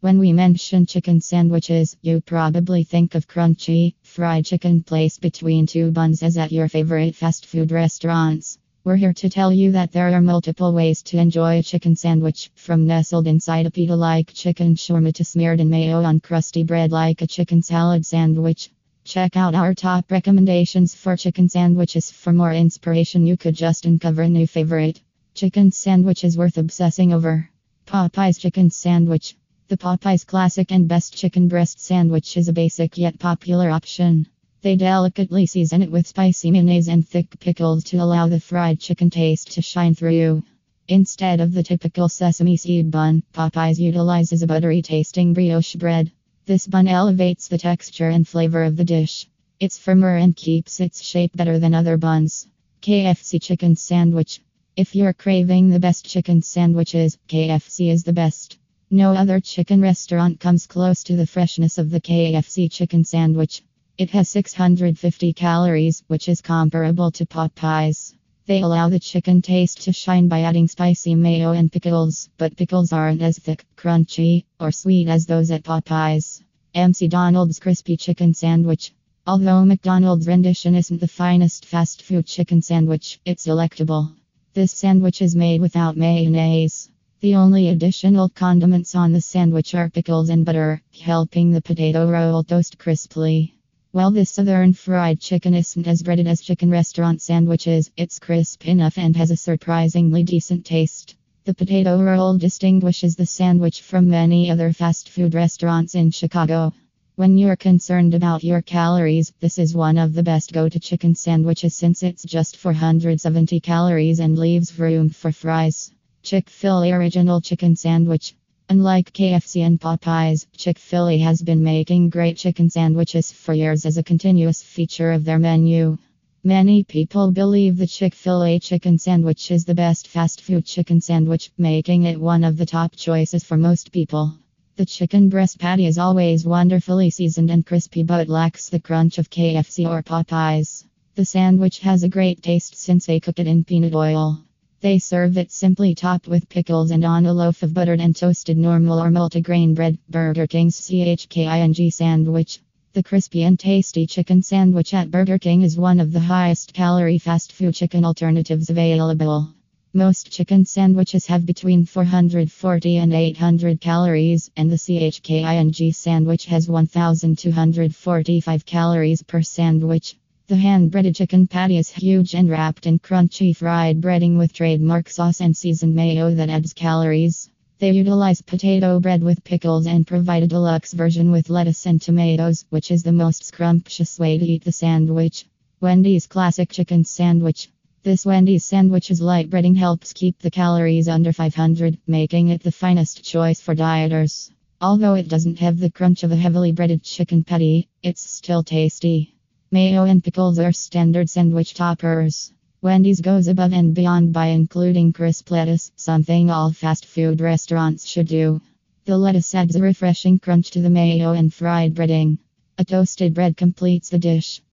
When we mention chicken sandwiches, you probably think of crunchy, fried chicken placed between two buns as at your favorite fast food restaurants. We're here to tell you that there are multiple ways to enjoy a chicken sandwich, from nestled inside a pita like chicken shawarma to smeared in mayo on crusty bread like a chicken salad sandwich. Check out our top recommendations for chicken sandwiches. For more inspiration, you could just uncover a new favorite. Chicken sandwiches worth obsessing over. Popeyes Chicken Sandwich. The Popeyes classic and best chicken breast sandwich is a basic yet popular option. They delicately season it with spicy mayonnaise and thick pickles to allow the fried chicken taste to shine through. Instead of the typical sesame seed bun, Popeyes utilizes a buttery tasting brioche bread. This bun elevates the texture and flavor of the dish. It's firmer and keeps its shape better than other buns. KFC Chicken Sandwich. If you're craving the best chicken sandwiches, KFC is the best. No other chicken restaurant comes close to the freshness of the KFC chicken sandwich. It has 650 calories, which is comparable to Popeyes. They allow the chicken taste to shine by adding spicy mayo and pickles, but pickles aren't as thick, crunchy, or sweet as those at Popeyes. McDonald's Crispy Chicken Sandwich. Although McDonald's rendition isn't the finest fast food chicken sandwich, it's delectable. This sandwich is made without mayonnaise. The only additional condiments on the sandwich are pickles and butter, helping the potato roll toast crisply. While this southern fried chicken isn't as breaded as chicken restaurant sandwiches, it's crisp enough and has a surprisingly decent taste. The potato roll distinguishes the sandwich from many other fast food restaurants in Chicago. When you're concerned about your calories, this is one of the best go to chicken sandwiches since it's just 470 calories and leaves room for fries. Chick-fil-A Original Chicken Sandwich. Unlike KFC and Popeyes, Chick-fil-A has been making great chicken sandwiches for years as a continuous feature of their menu. Many people believe the Chick-fil-A chicken sandwich is the best fast food chicken sandwich, making it one of the top choices for most people. The chicken breast patty is always wonderfully seasoned and crispy but lacks the crunch of KFC or Popeyes. The sandwich has a great taste since they cook it in peanut oil. They serve it simply topped with pickles and on a loaf of buttered and toasted normal or multigrain bread. Burger King's Ch'King sandwich. The crispy and tasty chicken sandwich at Burger King is one of the highest calorie fast food chicken alternatives available. Most chicken sandwiches have between 440 and 800 calories, and the Ch'King sandwich has 1245 calories per sandwich. The hand breaded chicken patty is huge and wrapped in crunchy fried breading with trademark sauce and seasoned mayo that adds calories. They utilize potato bread with pickles and provide a deluxe version with lettuce and tomatoes, which is the most scrumptious way to eat the sandwich. Wendy's Classic Chicken Sandwich. This Wendy's sandwich's light breading helps keep the calories under 500, making it the finest choice for dieters. Although it doesn't have the crunch of a heavily breaded chicken patty, it's still tasty. Mayo and pickles are standard sandwich toppers. Wendy's goes above and beyond by including crisp lettuce, something all fast food restaurants should do. The lettuce adds a refreshing crunch to the mayo and fried breading. A toasted bread completes the dish.